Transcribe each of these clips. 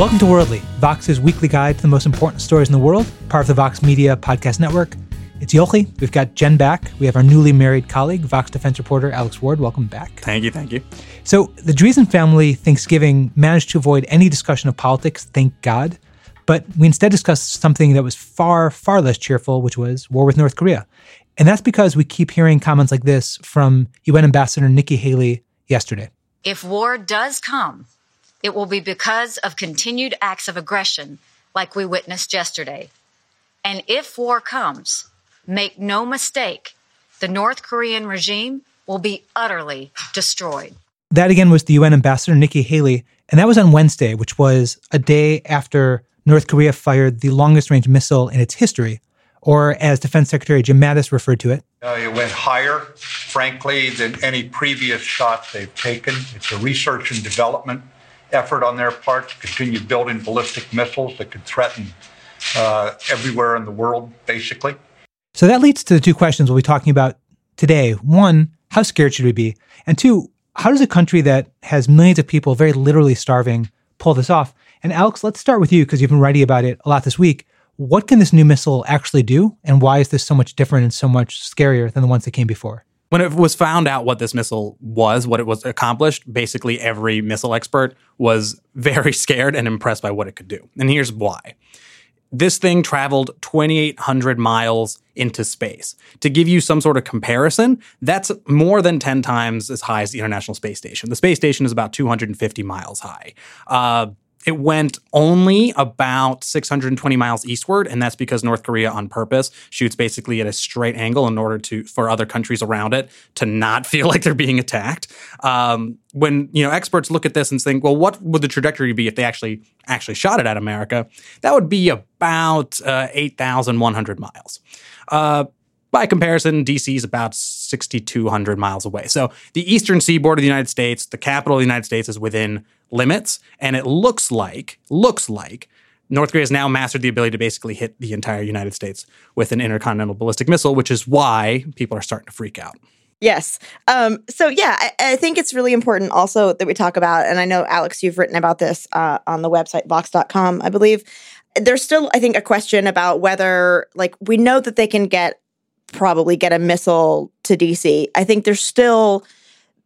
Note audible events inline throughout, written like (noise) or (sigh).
Welcome to Worldly, Vox's weekly guide to the most important stories in the world, part of the Vox Media podcast network. It's Yochi. We've got Jenn back. We have our newly married colleague, Vox defense reporter Alex Ward. Welcome back. Thank you. Thank you. So, the Dreazen family Thanksgiving managed to avoid any discussion of politics, thank God. But we instead discussed something that was far, far less cheerful, which was war with North Korea. And that's because we keep hearing comments like this from UN Ambassador Nikki Haley yesterday. If war does come, it will be because of continued acts of aggression like we witnessed yesterday. And if war comes, Make no mistake, the North Korean regime will be utterly destroyed. That again was the UN ambassador, Nikki Haley, and that was on Wednesday, which was a day after North Korea fired the longest range missile in its history, or as Defense Secretary Jim Mattis referred to it. Uh, it went higher, frankly, than any previous shot they've taken. It's a research and development effort on their part to continue building ballistic missiles that could threaten uh, everywhere in the world, basically. So that leads to the two questions we'll be talking about today. One, how scared should we be? And two, how does a country that has millions of people very literally starving pull this off? And Alex, let's start with you because you've been writing about it a lot this week. What can this new missile actually do? And why is this so much different and so much scarier than the ones that came before? When it was found out what this missile was, what it was accomplished, basically every missile expert was very (laughs) scared and impressed by what it could do. And here's why. This thing traveled 2,800 miles into space. To give you some sort of comparison, that's more than 10 times as high as the International Space Station. The space station is about 250 miles high. Uh, it went only about 620 miles eastward, and that's because North Korea, on purpose, shoots basically at a straight angle in order to for other countries around it to not (laughs) feel like they're being attacked. Um, when you know experts look at this and think, well, what would the trajectory be if they actually actually shot it at America? That would be about uh, 8,100 miles. Uh, by comparison, DC is about 6,200 miles away. So the eastern seaboard of the United States, the capital of the United States, is within limits, and it looks like looks like North Korea has now mastered the ability to basically hit the entire United States with an intercontinental ballistic missile, which is why people are starting to freak out. Yes. Um, so yeah, I, I, think it's really important also that we talk about, and I know Alex, you've written about this uh, on the website vox.com, I believe. There's still, I think, a question about whether, like, we know that they can get probably get a missile to DC. I think there's still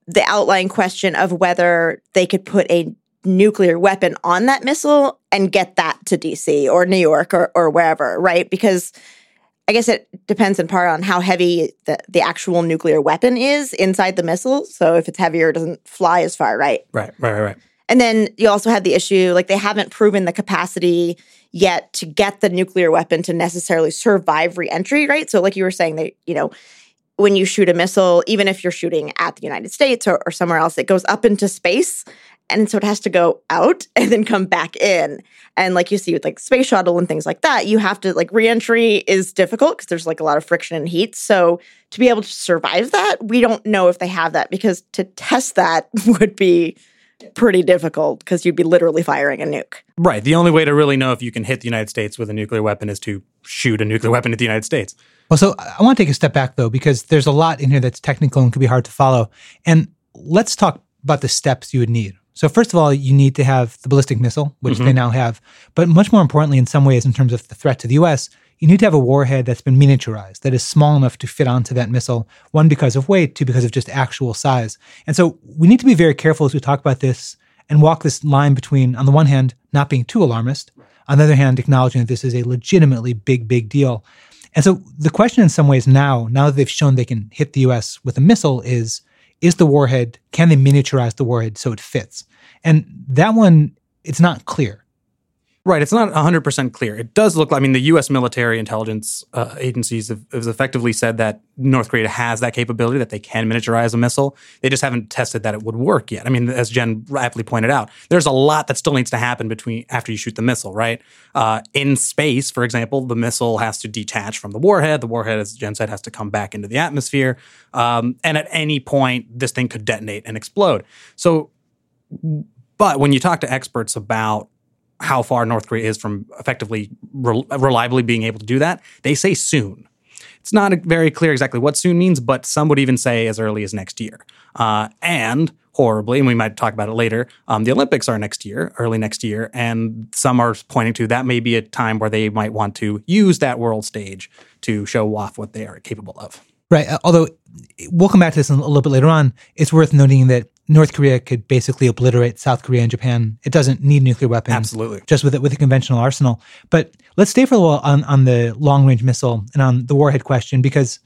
the outlying question of whether they could put a nuclear weapon on that missile and get that to DC or New York or, or wherever, right? Because I guess it depends in part on how heavy the, the actual nuclear weapon is inside the missile. So if it's heavier, it doesn't fly as far, right? Right, right, right, right. And then you also have the issue like they haven't proven the capacity yet to get the nuclear weapon to necessarily survive reentry, right? So, like you were saying, that you know, when you shoot a missile, even if you're shooting at the United States or, or somewhere else, it goes up into space. And so it has to go out (laughs) and then come back in. And like you see with like space shuttle and things like that, you have to like reentry is difficult because there's like a lot of friction and heat. So to be able to survive that, we don't know if they have that because to test that (laughs) would be pretty difficult because you'd be literally firing a nuke. Right. The only way to really know if you can hit the United States with a nuclear weapon is to shoot a nuclear weapon at the United States. Well, so I want to take a step back though, because there's a lot in here that's technical and can be hard to follow. And let's talk about the steps you would need. So, first of all, you need to have the ballistic missile, which mm-hmm. they now have. But much more importantly, in some ways, in terms of the threat to the US, you need to have a warhead that's been miniaturized, that is small enough to fit onto that missile, one, because of weight, two, because of just actual size. And so we need to be very careful as we talk about this and walk this line between, on the one hand, not being too alarmist, on the other hand, acknowledging that this is a legitimately big, big deal. And so the question in some ways now, now that they've shown they can hit the US with a missile, is is the warhead, can they miniaturize the warhead so it fits? And that one, it's not clear. Right. It's not 100% clear. It does look like, I mean, the U.S. military intelligence uh, agencies have, have, effectively said that North Korea has that capability, that they can miniaturize a missile. They just haven't tested that it would work yet. I mean, as Jenn aptly pointed out, there's a lot that still needs to happen between after you shoot the missile, right? Uh, in space, for example, the missile has to detach from the warhead. The warhead, as Jenn said, has to come back into the atmosphere. Um, and at any point, this thing could detonate and explode. So, but when you talk to experts about how far North Korea is from effectively re- reliably being able to do that, they say soon. It's not very clear exactly what soon means, but some would even say as early as next year. Uh, and horribly, and we might talk about it later. Um, the Olympics are next year, early next year, and some are pointing to that may be a time where they might want to use that world stage to show off what they are capable of. Right. Uh, although we'll come back to this a little bit later on. It's worth noting that North Korea could basically obliterate South Korea and Japan. It doesn't need nuclear weapons. Absolutely. Just with it with a conventional arsenal. But let's stay for a while on, on the long range missile and on the warhead question, because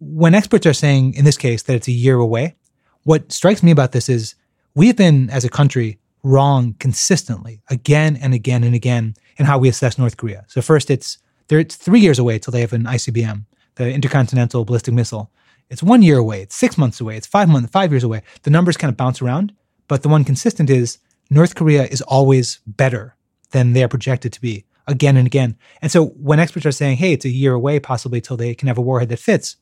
when experts are saying in this case that it's a year away, what strikes me about this is we have been as a country wrong consistently again and again and again in how we assess North Korea. So first it's there it's three years away till they have an ICBM, the intercontinental ballistic missile. It's one year away. It's six months away. It's five months, five years away. The numbers kind of bounce around, but the one consistent is North Korea is always better than they are projected to be again and again. And so when experts are saying, hey, it's a year away possibly till they can have a warhead that fits,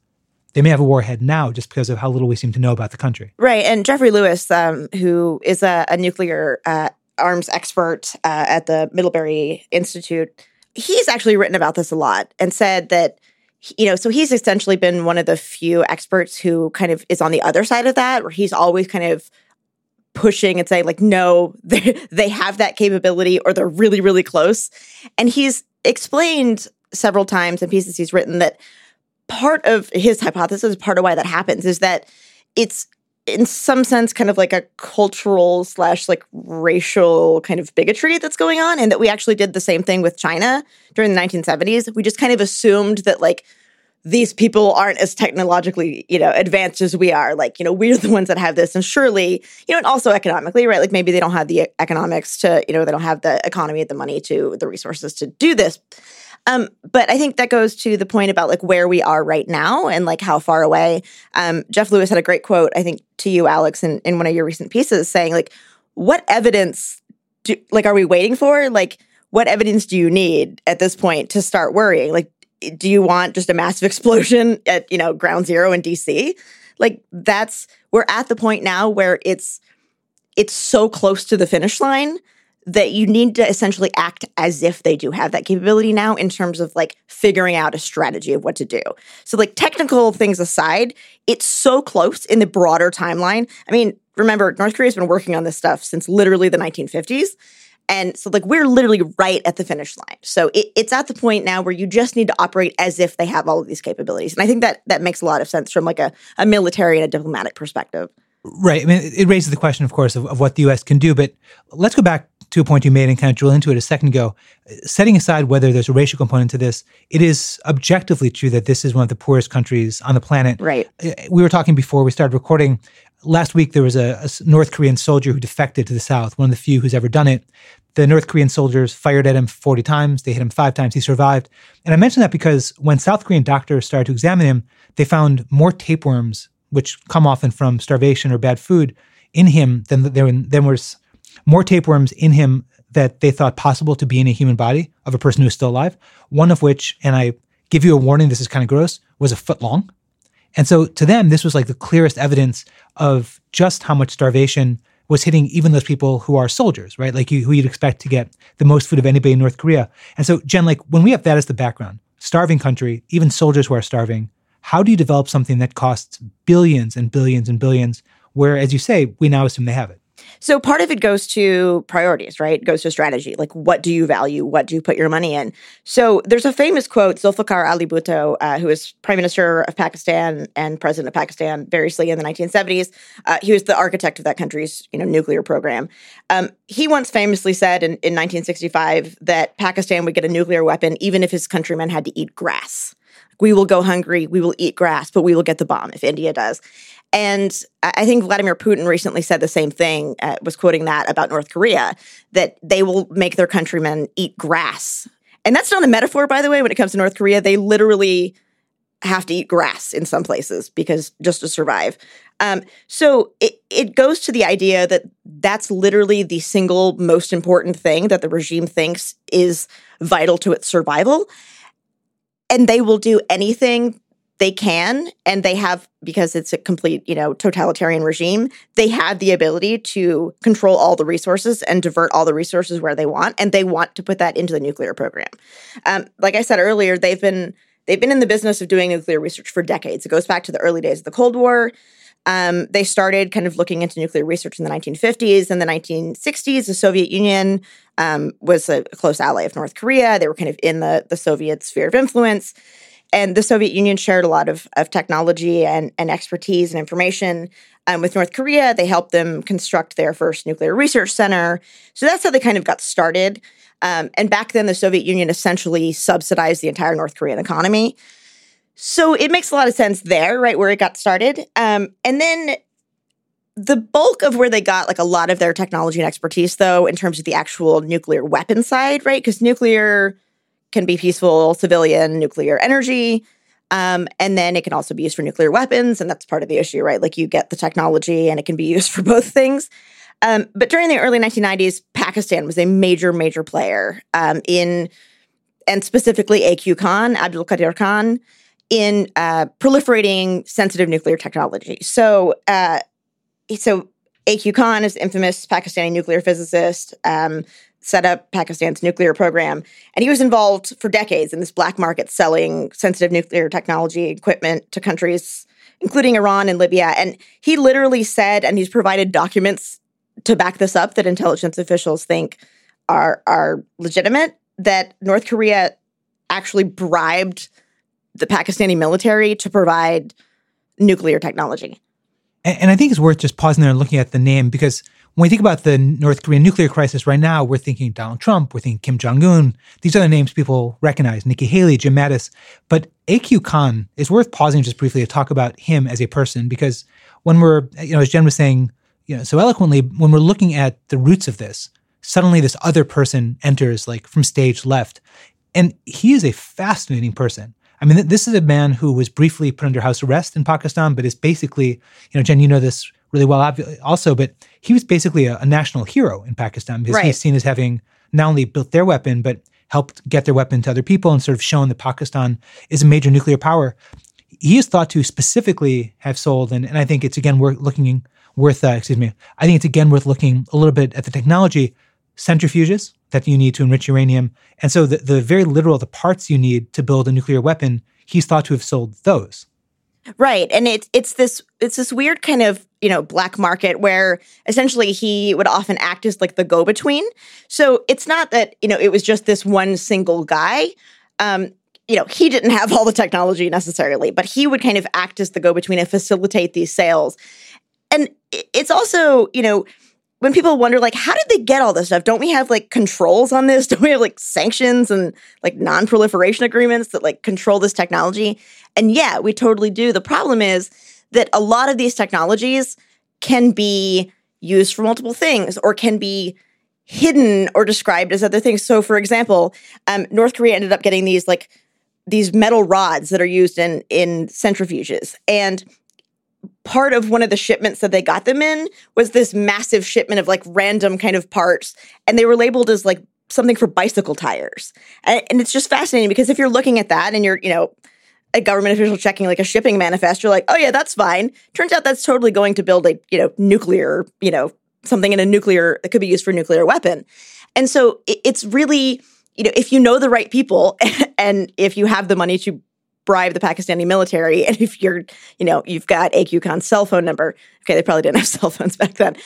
they may have a warhead now just because of how little we seem to know about the country. Right. And Jeffrey Lewis, um, who is a, a nuclear uh, arms expert uh, at the Middlebury Institute, he's actually written about this a lot and said that you know, so he's essentially been one of the few experts who kind of is on the other side of that, where he's always kind of pushing and saying, like, no, (laughs) they, they have that capability or they're really, really close. And he's explained several times in pieces he's written that part of his hypothesis, part of why that happens, is that it's in some sense kind of like a cultural slash like racial kind of bigotry that's going on and that we actually did the same thing with china during the 1970s we just kind of assumed that like these people aren't as technologically you know advanced as we are. Like you know we're the ones that have this and surely you know and also economically right? Like maybe they don't have the economics to you know they don't have the economy the money to the resources to do this um, but I think that goes to the point about like where we are right now and like how far away. Um, Jeff Lewis had a great quote, I think, to you, Alex, in, in one of your recent pieces, saying like, "What evidence do like are we waiting for? Like, what evidence do you need at this point to start worrying? Like, do you want just a massive (laughs) explosion at you know ground zero in DC? Like, that's we're at the point now where it's it's so close to the finish line that you need to essentially act as if they do have that capability now in terms of like figuring out a strategy of what to do. So, like technical things aside, it's so close in the broader timeline. I mean, remember, North Korea's been working on this stuff since literally the 1950s. And so, like, we're literally right at the finish line. So it, it's at the point now where you just need to operate as if they have all of these capabilities. And I think that that makes a lot of sense from like a, a military and a diplomatic perspective. Right. I mean, it raises the question, of course, of, of what the U.S. can do. But let's go back to a point you made and kind of drill into it a second ago. Setting aside whether there's a racial component to this, it is objectively true that this is one of the poorest countries on the planet. Right. Uh, we were talking before we started recording. Last week, there was a, a North Korean soldier who defected to the South, one of the few who's ever done it. The North Korean soldiers fired at him 40 times. They hit him five times. He survived. And I mention that because when South Korean doctors started to examine him, they found more tapeworms, which come often from starvation or bad food, in him than there than was more tapeworms in him that they thought possible to be in a human body of a person who is still alive. One of which, and I give you a warning, this is kind of gross, was a foot long. And so to them, this was like the clearest evidence of just how much starvation was hitting even those people who are soldiers, right? Like you, who you'd expect to get the most food of anybody in North Korea. And so, Jenn, like when we have that as the background, starving country, even soldiers who are starving, how do you develop something that costs billions and billions and billions, where, as you say, we now assume they have it? So part of it goes to priorities, right? It goes to strategy. Like, what do you value? What do you put your money in? So there's a famous quote, Zulfikar Ali Bhutto, uh, who was prime minister of Pakistan and president of Pakistan variously in the 1970s. Uh, he was the architect of that country's, you know, nuclear program. Um, he once famously said in, in 1965 that Pakistan would get a nuclear weapon even if his countrymen had to eat grass. We will go hungry, we will eat grass, but we will get the bomb if India does. And I think Vladimir Putin recently said the same thing, uh, was quoting that about North Korea, that they will make their countrymen eat grass. And that's not a metaphor, by the way, when it comes to North Korea. They literally have to eat grass in some places because just to survive. Um, so it, it goes to the idea that that's literally the single most important thing that the regime thinks is vital to its survival. And they will do anything they can and they have because it's a complete you know totalitarian regime they have the ability to control all the resources and divert all the resources where they want and they want to put that into the nuclear program um, like i said earlier they've been they've been in the business of doing nuclear research for decades it goes back to the early days of the cold war Um, they started kind of looking into nuclear research in the 1950s. and the 1960s, the Soviet Union um, was a close ally of North Korea. They were kind of in the, the Soviet sphere of influence. And the Soviet Union shared a lot of, of technology and, and expertise and information um, with North Korea. They helped them construct their first nuclear research center. So that's how they kind of got started. Um, and back then, the Soviet Union essentially subsidized the entire North Korean economy. So it makes a lot of sense there, right, where it got started. Um, and then the bulk of where they got like a lot of their technology and expertise, though, in terms of the actual nuclear weapon side, right? Because nuclear can be peaceful civilian nuclear energy. Um, and then it can also be used for nuclear weapons. And that's part of the issue, right? Like you get the technology and it can be used (laughs) for both things. Um, but during the early 1990s, Pakistan was a major, major player um, in, and specifically AQ Khan, Abdul Qadir Khan, in uh, proliferating sensitive nuclear technology. So, uh, so AQ Khan is infamous Pakistani nuclear physicist, um, set up Pakistan's nuclear program, and he was involved for decades in this black market selling sensitive nuclear technology equipment to countries, including Iran and Libya. And he literally said, and he's provided documents to back this up that intelligence officials think are are legitimate, that North Korea actually bribed the Pakistani military to provide nuclear technology. And, and, I think it's worth just pausing there and looking at the name because when we think about the North Korean nuclear crisis right now, we're thinking Donald Trump, we're thinking Kim Jong Un. These are the names people recognize: Nikki Haley, Jim Mattis. But AQ Khan is worth pausing just briefly to talk about him as a person because when we're, you know, as Jenn was saying, you know, so eloquently, when we're looking at the roots of this, suddenly this other person enters like from stage left, and he is a fascinating person. I mean, this is a man who was briefly put under house arrest in Pakistan, but is basically, you know, Jenn, you know this really well also, but he was basically a, a national hero in Pakistan because right. he's seen as having not only built their weapon, but helped get their weapon to other people and sort of shown that Pakistan is a major nuclear power. He is thought to specifically have sold, and, and I think it's again worth looking worth, uh, excuse me, I think it's again worth looking a little bit at the technology centrifuges that you need to enrich uranium. And so the, the very literal, the parts you need to build a nuclear weapon, he's thought to have sold those. Right. And it's it's this it's this weird kind of, you know, black market where essentially he would often act as like the go-between. So it's not that, you know, it was just this one single guy. Um, you know, he didn't have all the technology necessarily, but he would kind of act as the go-between and facilitate these sales. And it's also, you know, when people wonder like how did they get all this stuff? Don't we have like controls on this? (laughs) Don't we have like sanctions and like non-proliferation agreements that like control this technology? And yeah we totally do. The problem is that a lot of these technologies can be used for multiple things or can be hidden or described as other things. So for example um, north korea ended up getting these like these metal rods that are used in in centrifuges. And part of one of the shipments that they got them in was this massive shipment of like random kind of parts and they were labeled as like something for bicycle tires. And, and, it's just fascinating because if you're looking at that and you're you know a government official checking like a shipping manifest you're like oh yeah that's fine. Turns out that's totally going to build a you know nuclear you know something in a nuclear that could be used for nuclear weapon. And so it, it's really you know if you know the right people (laughs) and if you have the money to bribe the Pakistani military. And if you're, you know, you've got AQ Khan's cell phone number. Okay, they probably didn't have (laughs) cell phones back then.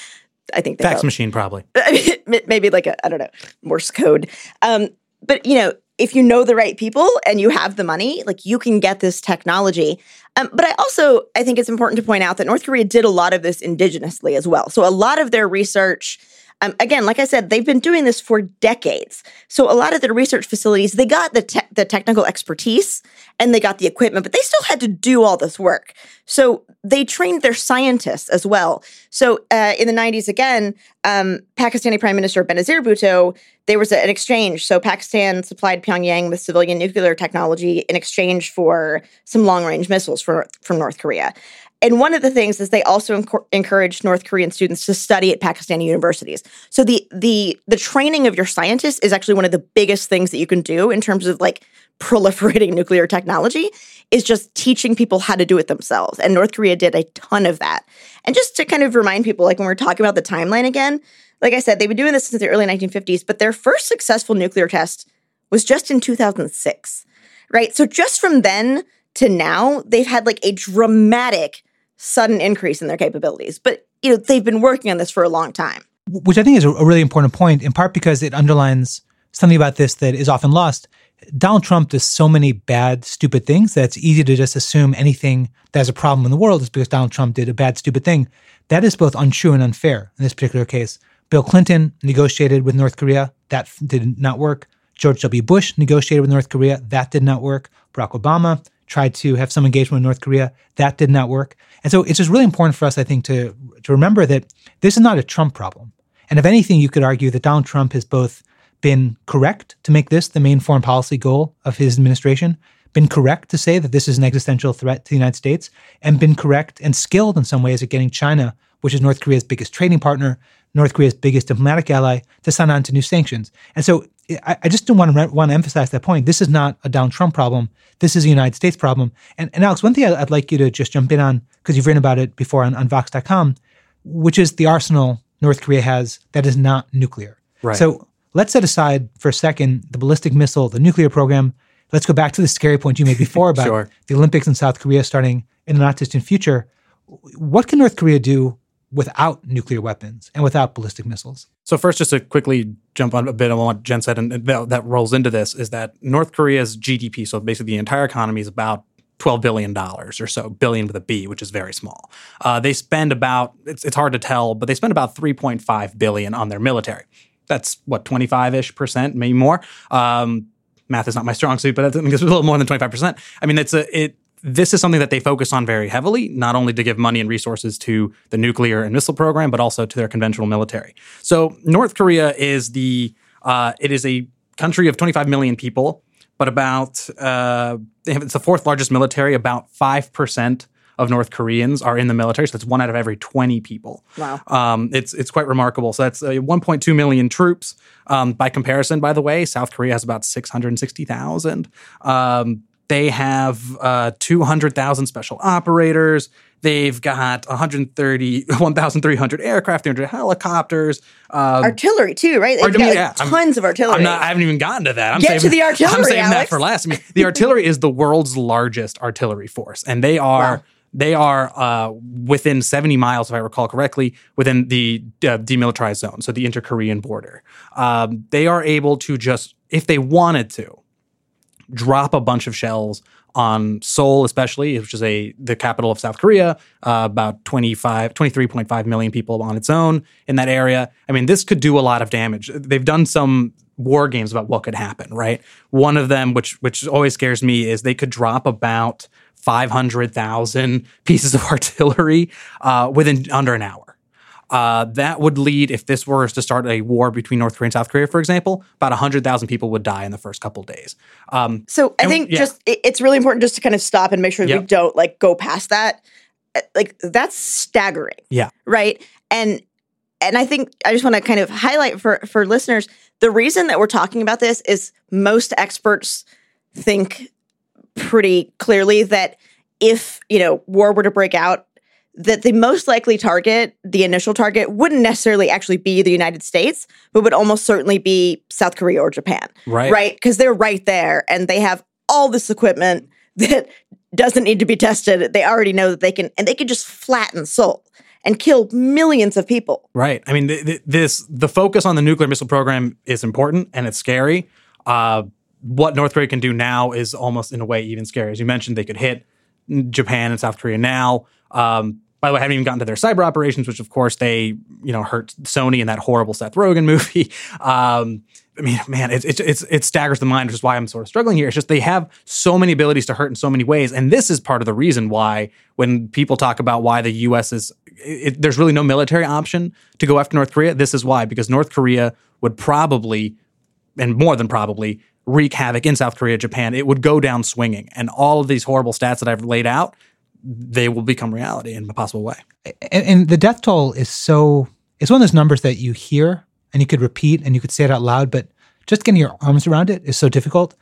I think they fax machine probably. (laughs) Maybe like a I don't know Morse code. Um, but you know, if you know the right people and you have the money, like you can get this technology. Um, but I also I think it's important to point out that North Korea did a lot of this indigenously as well. So a lot of their research um, again, like I said, they've been doing this for decades. So a lot of their research facilities, they got the te- the technical expertise and they got the equipment, but they still had to do all this work. So they trained their scientists as well. So uh, in the 90s, again, um, Pakistani Prime Minister Benazir Bhutto, there was an exchange. So Pakistan supplied Pyongyang with civilian nuclear technology in exchange for some long range missiles for, from North Korea. And one of the things is they also enc- encouraged North Korean students to study at Pakistani universities. So the the the training of your scientists is actually one of the biggest things that you can do in terms of like (laughs) proliferating nuclear technology is just teaching people how to do it themselves. And North Korea did a ton of that. And just to kind of remind people like when we're talking about the timeline again, like I said, they've been doing this since the early 1950s, but their first successful nuclear test was just in 2006. Right? So just from then to now, they've had like a dramatic sudden increase in their capabilities. But you know, they've been working on this for a long time. Which I think is a really important point, in part because it underlines something about this that is often lost. Donald Trump does so many bad, stupid things that it's easy to just assume anything that has a problem in the world is because Donald Trump did a bad, stupid thing. That is both untrue and unfair in this particular case. Bill Clinton negotiated with North Korea. That did not work. George W. Bush negotiated with North Korea. That did not work. Barack Obama tried to have some engagement with North Korea. That did not work. And so it's just really important for us, I think, to, to remember that this is not a Trump problem. And if anything, you could argue that Donald Trump has both been correct to make this the main foreign policy goal of his administration, been correct to say that this is an existential threat to the United States, and been correct and skilled in some ways at getting China, which is North Korea's biggest trading partner, North Korea's biggest diplomatic ally, to sign on to new sanctions. And so I, I just don't want to want to emphasize that point. This is not a Donald Trump problem. This is a United States problem. And, and Alex, one thing I'd like you to just jump in on, because you've written about it before on, on Vox.com, which is the arsenal North Korea has that is not nuclear. Right. So let's set aside for a second the ballistic missile, the nuclear program. Let's go back to the scary point you made (laughs) before about Sure. the Olympics in South Korea starting in the not distant future. What can North Korea do without nuclear weapons and without ballistic missiles? So first, just to quickly jump on a bit on what Jenn said, and that, that rolls into this, is that North Korea's GDP, so basically the entire economy, is about twelve billion dollars or so, billion with a B, which is very small. Uh, they spend about it's, it's hard to tell, but they spend about three point five billion on their military. That's what twenty five ish percent, maybe more. Um, math is not my strong suit, but I think it's a little more than twenty five percent. I mean, it's a it. This is something that they focus on very heavily, not only to give money and resources to the nuclear and missile program, but also to their conventional military. So North Korea is the uh, it is a country of 25 million people, but about uh, it's the fourth largest military. About five percent of North Koreans are in the military, so that's one out of every 20 people. Wow. Um, it's it's quite remarkable. So that's uh, 1.2 million troops. Um, by comparison, by the way, South Korea has about 660,000. Um, they have uh, 200,000 special operators. They've got 130, (laughs) 1,300 aircraft, 300 helicopters. Um, artillery too, right? They've got like, yeah, I'm- tons of artillery. I'm not. I haven't even gotten to that. I'm Get to saving, the (laughs) artillery, I'm saving that for last. I mean, the (laughs) artillery is the world's largest artillery force, and they are Wow. they are uh, within 70 miles, if I recall correctly, within the uh, demilitarized zone, so the inter-Korean border. Um, they are able to just, if they wanted to, drop a bunch of shells on Seoul, especially, which is a the capital of South Korea, uh, about 25, 23.5 million people on its own in that area. I mean, this could do a lot of damage. They've done some war games about what could happen, right? One of them, which which always scares me, is they could drop about 500,000 pieces of (laughs) artillery uh, within under an hour. Uh, that would lead, if this were to start a war between North Korea and South Korea, for example, about 100,000 people would die in the first couple days. Um, So I think yeah. just it's really important just to kind of stop and make sure we Yep. don't like go past that. Uh, Like that's staggering. Yeah. Right. And and I think I just want to kind of highlight for for listeners the reason that we're talking about this is most experts think pretty clearly that if you know war were to break out that the most likely target the initial target wouldn't necessarily actually be the united states but would almost certainly be south korea or japan Right. right because they're right there and they have all this equipment (laughs) that doesn't need to be tested they already know that they can and they can just flatten seoul and kill millions of people Right. I mean, th- th- this the focus on the nuclear missile program is important and it's scary. Uh, what North Korea can do now is almost in a way even scary. As you mentioned, they could hit Japan and South Korea now. Um, by the way, I haven't even gotten to their cyber operations, which of course they you know hurt Sony in that horrible Seth Rogen (laughs) movie. Um, I mean, man, it, it, it staggers the mind, which is why I'm sort of struggling here. It's just they have so many abilities to hurt in so many ways, and this is part of the reason why when people talk about why the U.S. is it, there's really no military option to go after North Korea. This is why because North Korea would probably and more than probably wreak havoc in South Korea, Japan. It would go down swinging, and all of these horrible stats that I've laid out, they will become reality in a possible way. and, and the death toll is so it's one of those numbers that you hear and you could repeat and you could say it out loud but just getting your arms around it is so difficult.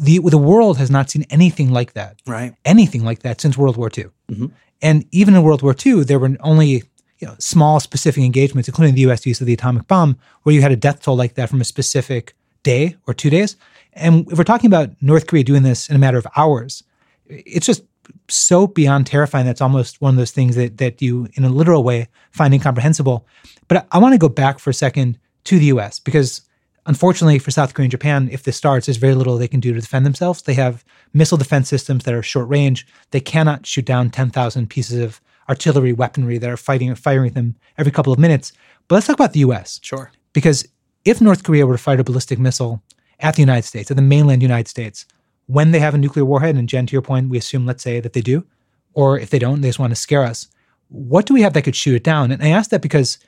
The the world has not seen anything like that. Right. anything like that since world war ii mm-hmm. and even in world war ii there were only you know small specific engagements including the us use of the atomic bomb where you had a death toll like that from a specific day or two days. And if we're talking about north korea doing this in a matter of hours it's just so beyond terrifying that's almost one of those things that that you, in a literal way, find incomprehensible. But I, I want to go back for a second to the U.S. because unfortunately for South Korea and Japan, if this starts, there's very little they can do to defend themselves. They have missile defense systems that are short range. They cannot shoot down 10,000 pieces of artillery weaponry that are fighting firing them every couple of minutes. But let's talk about the U.S. Sure. Because if North Korea were to fire a ballistic missile at the United States, at the mainland United States, when they have a nuclear warhead, and Jenn, to your point, we assume, let's say, that they do, or if they don't, they just want to scare us, what do we have that could shoot it down? And I ask that because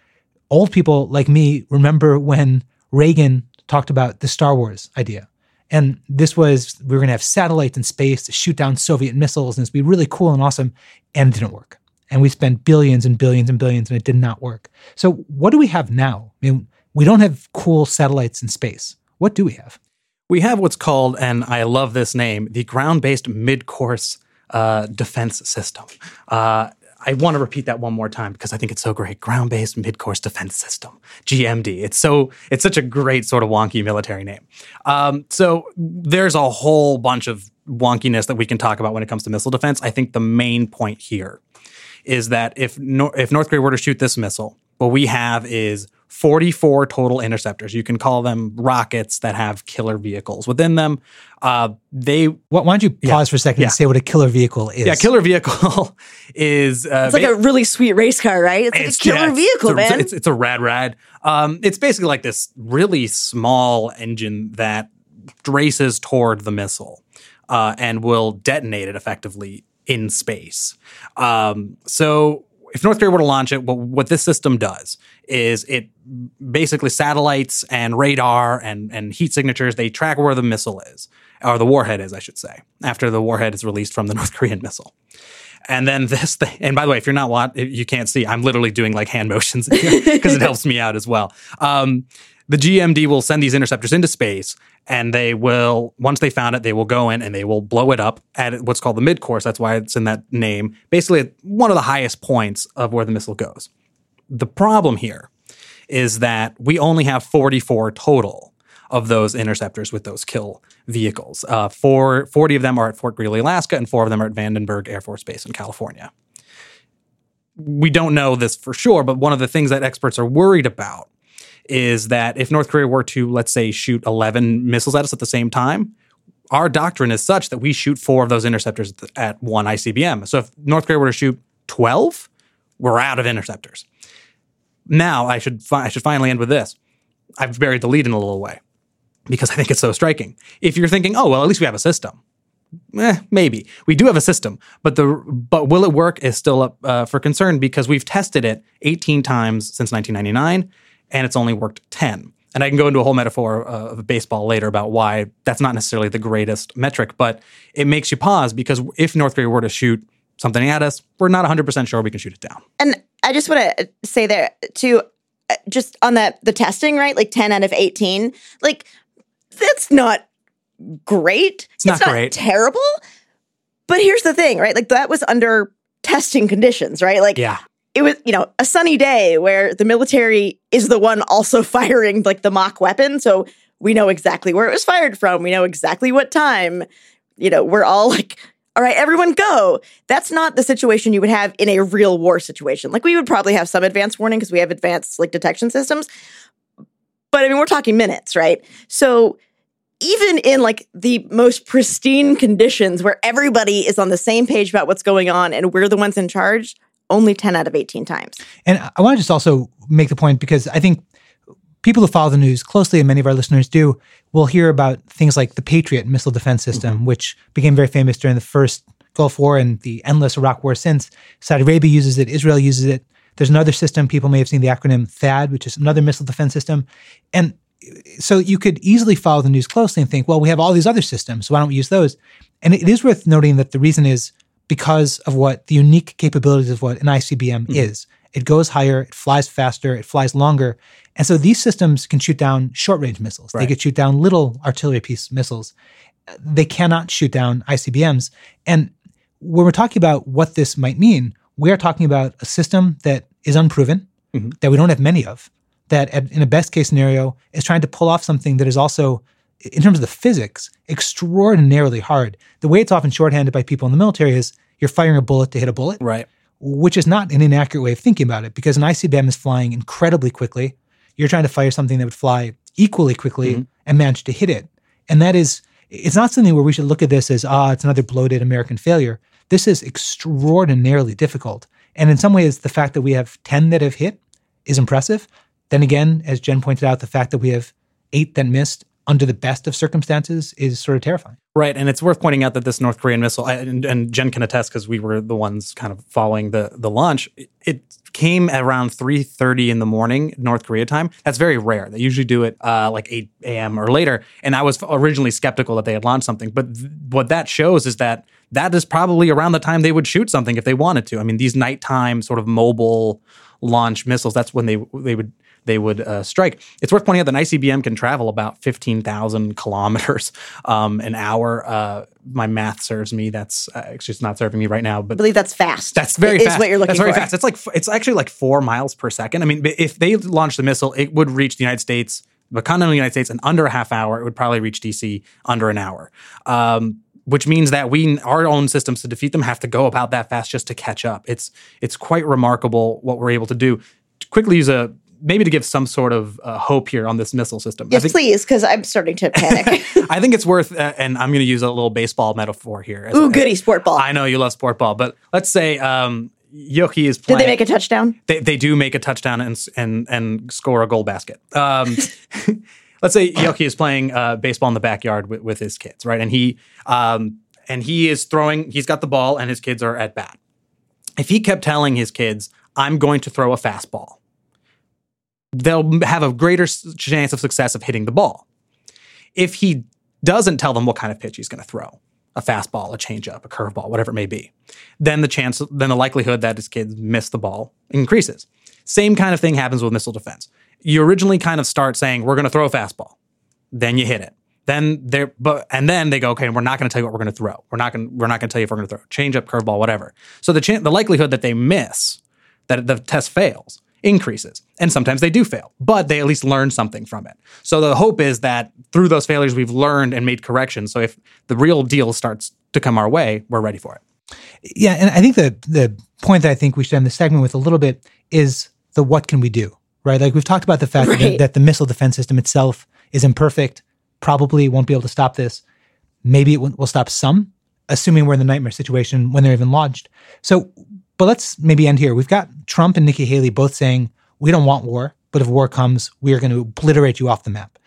old people like me remember when Reagan talked about the Star Wars idea. And this was, we were going to have satellites in space to shoot down Soviet missiles, and it's be really cool and awesome. And it didn't work. And we spent billions and billions and billions, and it did not work. So, what do we have now? I mean, we don't have cool satellites in space. What do we have? We have what's called, and I love this name, the ground based mid course uh, defense system. Uh, I want to repeat that one more time because I think it's so great. Ground based mid course defense system, GMD. It's so it's such a great sort of wonky military name. Um, so there's a whole bunch of wonkiness that we can talk about when it comes to missile defense. I think the main point here is that if if North Korea were to shoot this missile, what we have is 44 total interceptors. You can call them rockets that have killer vehicles within them. Uh, they why, why don't you pause Yeah. for a second Yeah. and say what a killer vehicle is? yeah, killer vehicle (laughs) is uh, It's like ba- a really sweet race car, right? It's like a killer yeah, it's- vehicle, it's a, man. It's, it's a rad rad. Um, it's basically like this really small engine that races toward the missile uh, and will detonate it effectively in space. Um, so if North Korea were to launch it, what, what this system does is it basically satellites and radar and, and heat signatures, they track where the missile is, or the warhead is, I should say, after the warhead is released from the (laughs) North Korean missile. And then this (laughs) thing, and by the way, if you're not wat, you can't see, I'm literally doing like hand motions (laughs) because it helps me out as well. Um, the GMD will send these interceptors into space, and they will, once they found it, they will go in and they will blow it up at what's called the mid course. That's why it's in that name. Basically, one of the highest points of where the missile goes. The problem here is that we only have 44 total of those interceptors with those kill vehicles. Uh, four, 40 of them are at Fort Greely, Alaska, and four of them are at Vandenberg Air Force Base in California. We don't know this for sure, but one of the things that experts are worried about is that if North Korea were to, let's say, shoot 11 missiles at us at the same time, our doctrine is such that we shoot four of those interceptors at one ICBM. So if North Korea were to shoot 12, we're out of interceptors. Now I should fi- I should finally end with this. I've buried the lead in a little way because I think it's so striking. If you're thinking, oh well, at least we have a system. Eh, maybe we do have a system, but the but will it work is still up uh, for concern because we've tested it 18 times since 1999, and it's only worked 10. And I can go into a whole metaphor uh, of baseball later about why that's not necessarily the greatest metric, but it makes you pause because if North Korea were to shoot something at us, we're not 100% sure we can shoot it down. And I just want to say there too, uh, just on that the testing, right? Like ten out of eighteen, like that's not great. It's not great. terrible. But here's the thing, right? Like that was under testing conditions, right? Like Yeah. it was, you know, a sunny day where the military is the one also (laughs) firing like the mock weapon, so we know exactly where it was fired from. We know exactly what time. You know, we're all like all right, everyone go. That's not the situation you would have in a real war situation. Like we would probably have some advanced warning because we have advanced like detection systems. But I mean, we're talking minutes, right? So even in like the most pristine conditions where everybody is on the same page about what's going on and we're the ones in charge, only 10 out of 18 times. And I want to just also make the point because I think people who follow the news closely, and many of our listeners do, will hear about things like the Patriot missile defense mm-hmm. system, which became very famous during the first Gulf War and the endless Iraq War since. Saudi Arabia uses it, Israel uses it. There's another system, people may have seen the acronym THAAD, which is another missile defense system. And so you could easily follow the news closely and think, well, we have all these other systems, so why don't we use those? And it is worth noting that the reason is because of what the unique capabilities of what an ICBM hmm. is. It goes higher, it flies faster, it flies longer. And so these systems can shoot down short range missiles. They Right. could shoot down little artillery piece missiles. They cannot shoot down ICBMs. And when we're talking about what this might mean, we are talking about a system that is unproven, that we don't have many of, that at, in a best case scenario is trying to pull off something that is also, in terms of the physics, extraordinarily hard. The way it's often shorthanded by people in the military is you're firing a bullet to hit a bullet, Right. which is not an inaccurate way of thinking about it because an ICBM is flying incredibly quickly. You're trying to fire something that would fly equally quickly and manage to hit it. And that is, it's not something where we should look at this as, ah, it's another bloated American failure. This is extraordinarily difficult. And in some ways, the fact that we have 10 that have hit is impressive. Then again, as Jenn pointed out, the fact that we have eight that missed under the best of circumstances is sort of terrifying. Right, and it's worth pointing out that this North Korean missile, and, and Jenn can attest because we were the ones kind of following the the launch. It, came around three thirty in the morning North Korea time. That's very rare. They usually do it uh, like eight a.m. or later. And I was originally skeptical that they had launched something, but th- what that shows is that that is probably around the time they would shoot something if they wanted to. I mean, these nighttime sort of mobile launch missiles. That's when they they would they would uh, strike. It's worth pointing out that an ICBM can travel about fifteen thousand kilometers um, an hour. Uh, my math serves me. That's uh, it's just not serving me right now, but I believe that's fast. That's very is fast. what you're looking That's very for. fast. It's like it's actually like four miles per second. I mean, if they launched the missile, it would reach the United States, the continental United States, in under a half hour. It would probably reach DC under an hour. Um, which means that we our own systems to defeat them have to go about that fast just to catch up. It's it's quite remarkable what we're able to do. To quickly use a maybe to give some sort of uh, hope here on this missile system. Yes, think, please, because I'm starting to panic. (laughs) I think it's worth, uh, and I'm going to use a little baseball metaphor here. as Ooh, goody, sport ball. I know you love sport ball, but let's say um, Yochi is Did they make a touchdown? they, they do make a touchdown and and and score a goal basket. Um, (laughs) let's say Yochi is playing uh, baseball in the backyard with, with his kids, right? And he um, and he is throwing. He's got the ball, and his kids are at bat. If he kept telling his kids, "I'm going to throw a fastball," they'll have a greater chance of success of hitting the ball. If he doesn't tell them what kind of pitch he's going to throw, a fastball, a changeup, a curveball, whatever it may be, then the chance, then the likelihood that his kids miss the ball increases. Same kind of thing happens with missile defense. You originally kind of start saying, we're going to throw a fastball. Then you hit it. Then they're, but, and then they go, okay, we're not going to tell you what we're going to throw. We're not going, we're not going to tell you if we're going to throw changeup, curveball, whatever. So the chance, the likelihood that they miss, that the test fails, increases. And sometimes they do fail, but they at least learn something from it. So the hope is that through those failures, we've learned and made corrections. So if the real deal starts to come our way, we're ready for it. Yeah, and I think the the point that I think we should end the segment with a little bit is the what can we do, right? Like we've talked about the fact that, Right. that the missile defense system itself is imperfect, probably won't be able to stop this. Maybe it will will stop some, assuming we're in the nightmare situation when they're even launched. So, but let's maybe end here. We've got Trump and Nikki Haley both saying we don't want war, but if war comes, we are going to obliterate you off the map.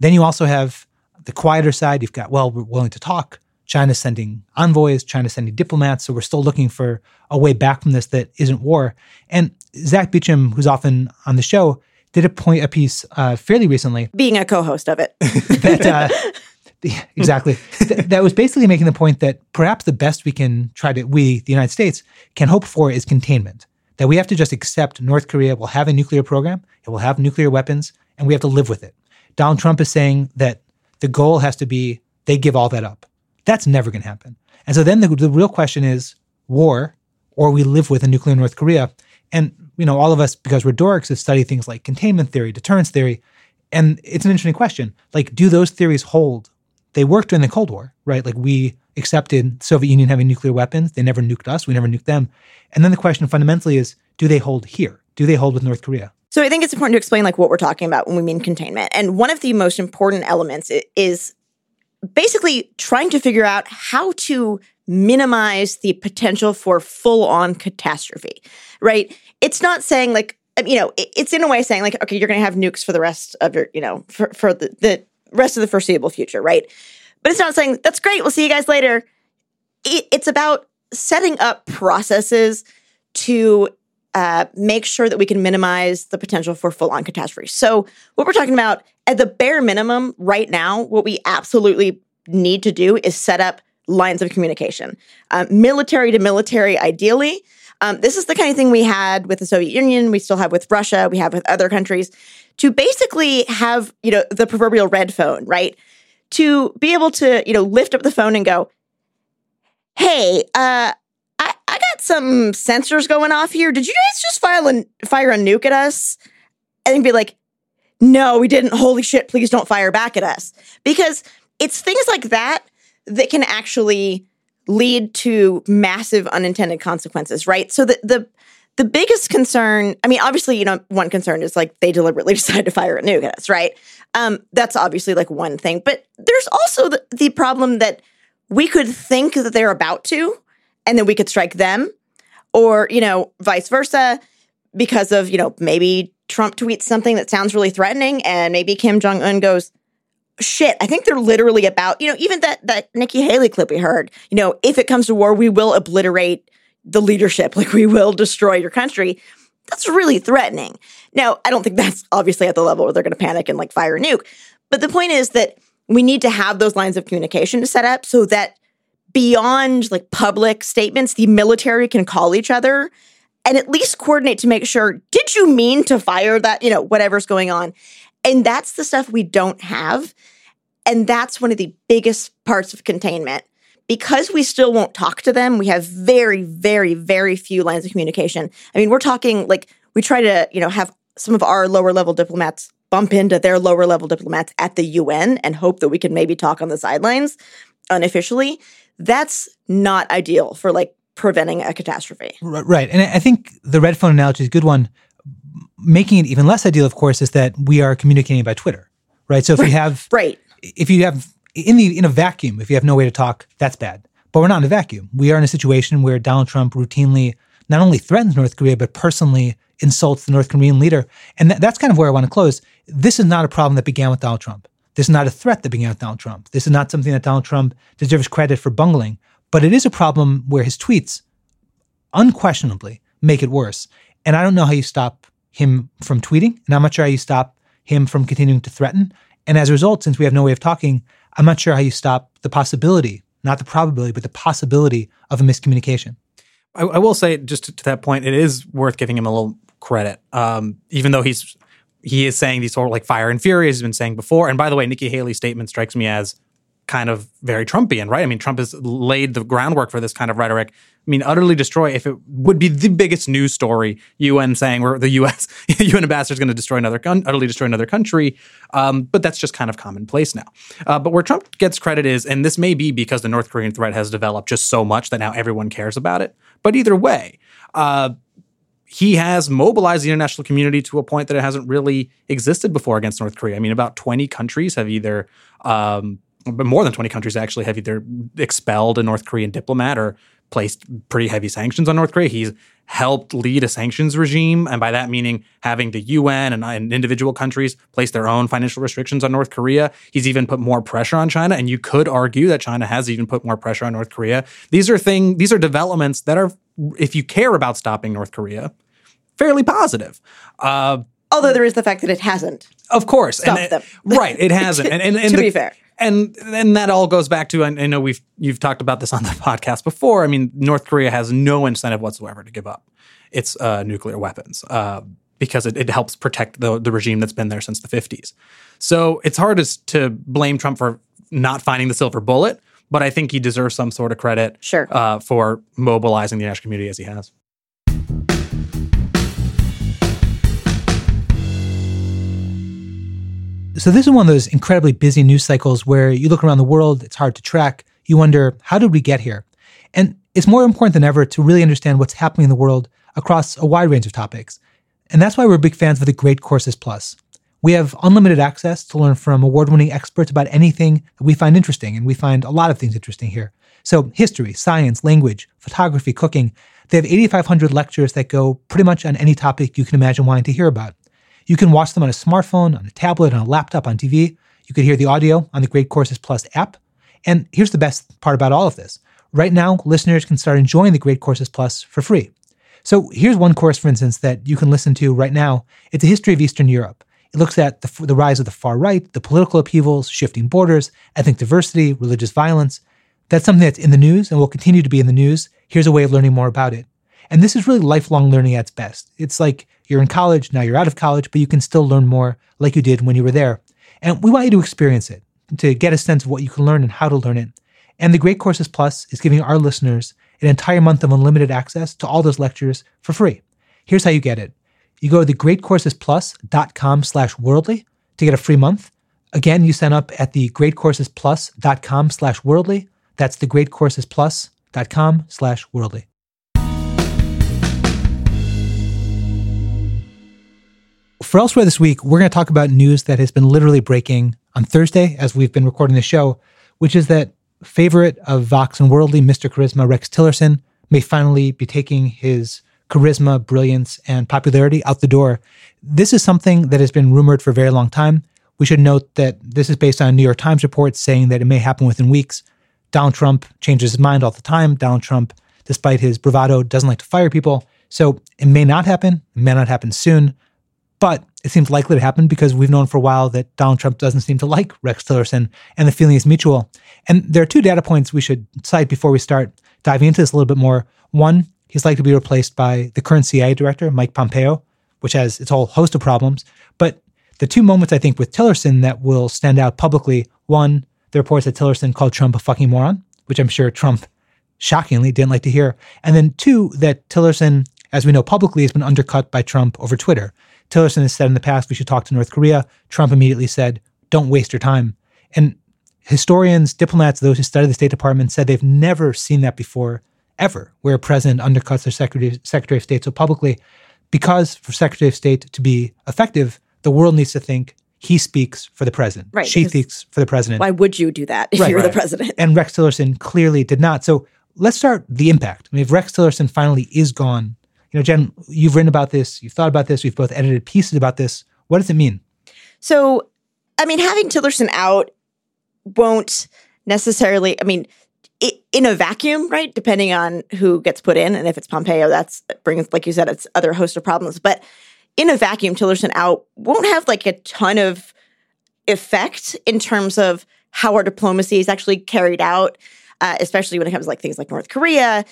Then you also have the quieter side. You've got, well, we're willing to talk. China's sending envoys, China's sending diplomats. So we're still looking for a way back from this that isn't war. And Zack Beauchamp, who's often on the show, did a point a piece uh, fairly recently Being a co-host of it. (laughs) that uh, (laughs) (laughs) exactly Th- that was basically making the point that perhaps the best we can try to we the United States can hope for is containment. That we have to just accept North Korea will have a nuclear program, it will have nuclear weapons, and we have to live with it. Donald Trump is saying that the goal has to be they give all that up. That's never going to happen. And so then the, the real question is war, or we live with a nuclear North Korea. And you know, all of us because we're dorks have studied things like containment theory, deterrence theory, and it's an interesting question. Like, do those theories hold? They worked during the Cold War, right? Like we accepted Soviet Union having nuclear weapons. They never nuked us. We never nuked them. And then the question fundamentally is, do they hold here? Do they hold with North Korea? So I think it's important to explain like what we're talking about when we mean containment. And one of the most important elements is basically trying to figure out how to minimize the potential for full-on catastrophe. Right? It's not saying like you know, it's in a way saying like okay, you're going to have nukes for the rest of your, you know, for for the, the rest of the foreseeable future, right? But it's not saying that's great, we'll see you guys later. It, it's about setting up processes to uh, make sure that we can minimize the potential for full on catastrophe. So, what we're talking about at the bare minimum right now, what we absolutely need to do is set up lines of communication, um, military to military, ideally. Um, this is the kind of thing we had with the Soviet Union, we still have with Russia, we have with other countries, to basically have you know the proverbial red phone, right? To be able to you know lift up the phone and go, "Hey, uh, I, I got some sensors going off here. Did you guys just file a, fire a nuke at us? And be like, no, we didn't. Holy shit, please don't fire back at us. Because it's things like that that can actually lead to massive unintended consequences, right? So the the the biggest concern, I mean, obviously, you know, one concern is like they deliberately (laughs) decide to fire a nuke at us, right? Um, that's obviously like one thing. But there's also the, the problem that we could think that they're about to, and then we could strike them, or, you know, vice versa, because of, you know, maybe Trump tweets something that sounds really threatening, and maybe Kim Jong un goes, shit, I think they're literally about, you know, even that that Nikki Haley clip we heard, you know, if it comes to war, we will obliterate the leadership, like we will destroy your country. That's really threatening. Now, I don't think that's obviously at the level where they're going to panic and like fire a nuke. But the point is that we need to have those lines of communication set up so that beyond like public statements, the military can call each other and at least coordinate to make sure, did you mean to fire that, you know, whatever's going on? And that's the stuff we don't have. And that's one of the biggest parts of containment. Because we still won't talk to them, we have very, very, very few lines of communication. I mean, we're talking like we try to, you know, have some of our lower level diplomats bump into their lower level diplomats at the UN and hope that we can maybe talk on the sidelines unofficially. That's not ideal for like preventing a catastrophe. Right. And I think the red phone analogy is a good one making it even less ideal, of course, is that we are communicating by Twitter, right? So if right. you have, right, if you have in the in a vacuum, if you have no way to talk, that's bad. But we're not in a vacuum. We are in a situation where Donald Trump routinely not only threatens North Korea, but personally insults the North Korean leader. And th- that's kind of where I want to close. This is not a problem that began with Donald Trump. This is not a threat that began with Donald Trump. This is not something that Donald Trump deserves credit for bungling. But it is a problem where his tweets unquestionably make it worse. And I don't know how you stop him from tweeting, and I'm not sure how you stop him from continuing to threaten. And as a result, since we have no way of talking, I'm not sure how you stop the possibility, not the probability, but the possibility of a miscommunication. I, I will say, just to, to, that point, it is worth giving him a little credit, um, even though he's he is saying these sort of like fire and fury, as he's been saying before. And by the way, Nikki Haley's statement strikes me as kind of very Trumpian, right? I mean, Trump has laid the groundwork for this kind of rhetoric. I mean, utterly destroy if it would be the biggest news story, UN saying where the US (laughs) UN ambassador is going to destroy another utterly destroy another country. Um, but that's just kind of commonplace now. Uh, but where Trump gets credit is, and this may be because the North Korean threat has developed just so much that now everyone cares about it. But either way, uh, he has mobilized the international community to a point that it hasn't really existed before against North Korea. I mean, about 20 countries have either um, but more than 20 countries actually have either expelled a North Korean diplomat or placed pretty heavy sanctions on North Korea. He's helped lead a sanctions regime, and by that meaning having the UN and, and, individual countries place their own financial restrictions on North Korea. He's even put more pressure on China, and you could argue that China has even put more pressure on North Korea. These are thing, these are developments that are, if you care about stopping North Korea, fairly positive. Uh, Although there is the fact that it hasn't. Of course, stopped and, them. right? It hasn't. (laughs) and, and, and to the, be fair, and then that all goes back to I know we've you've talked about this on the (laughs) podcast before. I mean, North Korea has no incentive whatsoever to give up its uh, nuclear weapons uh, because it, it, helps protect the the regime that's been there since the fifties. So it's hard to, to blame Trump for not finding the silver bullet, but I think he deserves some sort of credit sure. uh, for mobilizing the international community as he has. So this is one of those incredibly busy news cycles where you look around the world, it's hard to track. You wonder, how did we get here? And it's more important than ever to really understand what's happening in the world across a wide range of topics. And that's why we're big fans of the Great Courses Plus. We have unlimited access to learn from award-winning experts about anything that we find interesting, and we find a lot of things interesting here. So history, science, language, photography, cooking. They have 8,500 lectures that go pretty much on any topic you can imagine wanting to hear about. You can watch them on a smartphone, on a tablet, on a laptop, on TV. You could hear the audio on the Great Courses Plus app. And here's the best part about all of this. Right now, listeners can start enjoying the Great Courses Plus for free. So here's one course, for instance, that you can listen to right now. It's a history of Eastern Europe. It looks at the, the rise of the far right, the political upheavals, shifting borders, ethnic diversity, religious violence. That's something that's in the news and will continue to be in the news. Here's a way of learning more about it. And this is really lifelong learning at its best. It's like you're in college, now you're out of college, but you can still learn more like you did when you were there. And we want you to experience it, to get a sense of what you can learn and how to learn it. And the Great Courses Plus is giving our listeners an entire month of unlimited access to all those lectures for free. Here's how you get it. You go to thegreatcoursesplus.com slash worldly to get a free month. Again, you sign up at thegreatcoursesplus.com slash worldly. That's thegreatcoursesplus.com slash worldly. For elsewhere this week, we're going to talk about news that has been literally breaking on Thursday as we've been recording the show, which is that favorite of Vox and Worldly, Mr. Charisma, Rex Tillerson, may finally be taking his charisma, brilliance, and popularity out the door. This is something that has been rumored for a very long time. We should note that this is based on a New York Times report saying that it may happen within weeks. Donald Trump changes his mind all the time. Donald Trump, despite his bravado, doesn't like to fire people. So it may not happen, it may not happen soon, but it seems likely to happen because we've known for a while that Donald Trump doesn't seem to like Rex Tillerson and the feeling is mutual. And there are two data points we should cite before we start diving into this a little bit more. One, he's likely to be replaced by the current CIA director, Mike Pompeo, which has its whole host of problems. But the two moments I think with Tillerson that will stand out publicly one, the reports that Tillerson called Trump a fucking moron, which I'm sure Trump shockingly didn't like to hear. And then two, that Tillerson, as we know publicly, has been undercut by Trump over Twitter. Tillerson has said in the past we should talk to North Korea. Trump immediately said, don't waste your time. And historians, diplomats, those who study the State Department said they've never seen that before, ever, where a president undercuts their secretary, secretary of State so publicly. Because for Secretary of State to be effective, the world needs to think he speaks for the president. Right, She speaks for the president. Why would you do that if Right, you're the right. president? And Rex Tillerson clearly did not. So let's start the impact. I mean, if Rex Tillerson finally is gone, you know, Jenn, you've written about this, you've thought about this, we've both edited pieces about this. What does it mean? So, I mean, having Tillerson out won't necessarily, I mean, in a vacuum, right? Depending on who gets put in, and if it's Pompeo, that's brings, like you said, it's other host of problems. But in a vacuum, Tillerson out won't have like a ton of effect in terms of how our diplomacy is actually carried out, uh, especially when it comes to like things like North Korea,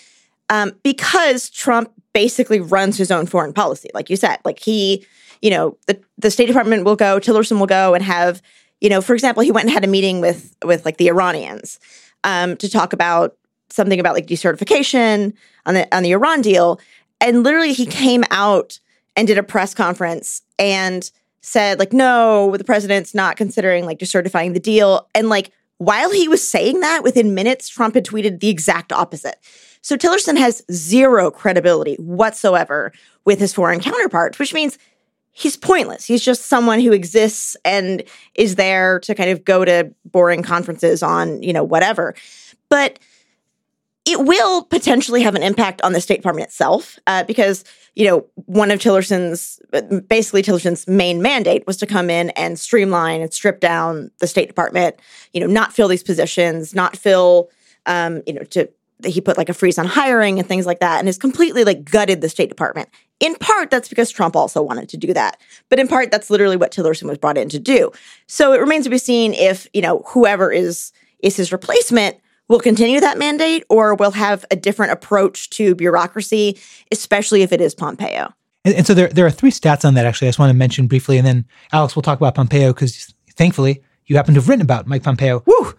um, because Trump basically runs his own foreign policy, like you said. Like he, you know, the the State Department will go, Tillerson will go and have, you know, for example, he went and had a meeting with with like the Iranians um, to talk about something about like decertification on the on the Iran deal, and literally he came out and did a press conference and said like, no, the president's not considering like decertifying the deal, and like while he was saying that, within minutes, Trump had tweeted the exact opposite. So Tillerson has zero credibility whatsoever with his foreign counterparts, which means he's pointless. He's just someone who exists and is there to kind of go to boring conferences on, you know, whatever. But it will potentially have an impact on the State Department itself uh, because, you know, one of Tillerson's, basically Tillerson's main mandate was to come in and streamline and strip down the State Department, you know, not fill these positions, not fill, um, you know, to, he put like a freeze on hiring and things like that and has completely like gutted the State Department. In part, that's because Trump also wanted to do that. But in part, that's literally what Tillerson was brought in to do. So it remains to be seen if, you know, whoever is is his replacement will continue that mandate or will have a different approach to bureaucracy, especially if it is Pompeo. And, and so there, there are three stats on that, actually, I just want to mention briefly. And then, Alex, we'll talk about Pompeo because thankfully you happen to have written about Mike Pompeo. Woo!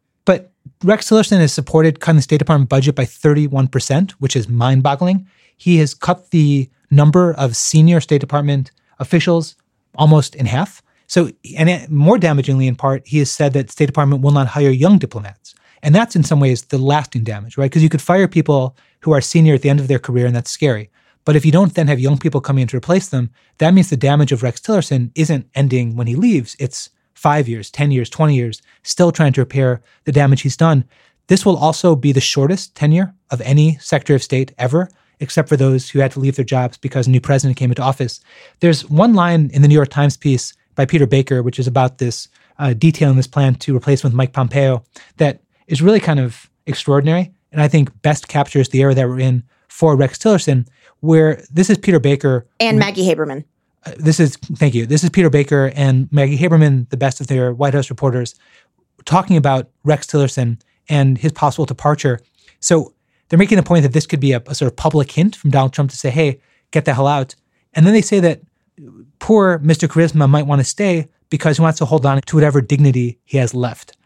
Rex Tillerson has supported cutting the State Department budget by 31%, which is mind boggling. He has cut the number of senior State Department officials almost in half. So, and more damagingly, in part, he has said that State Department will not hire young diplomats. And that's in some ways the lasting damage, right? Because you could fire people who are senior at the end of their career, and that's scary. But if you don't then have young people coming in to replace them, that means the damage of Rex Tillerson isn't ending when he leaves. It's five years, 10 years, 20 years, still trying to repair the damage he's done. This will also be the shortest tenure of any Secretary of State ever, except for those who had to leave their jobs because a new president came into office. There's one line in the New York Times piece by Peter Baker, which is about this, uh, detailing this plan to replace with Mike Pompeo, that is really kind of extraordinary. And I think best captures the era that we're in for Rex Tillerson, where this is Peter Baker And Maggie Haberman. This is thank you. This is Peter Baker and Maggie Haberman, the best of their White House reporters, talking about Rex Tillerson and his possible departure. So they're making the point that this could be a, a sort of public hint from Donald Trump to say, "Hey, get the hell out." And then they say that poor Mr. Charisma might want to stay because he wants to hold on to whatever dignity he has left.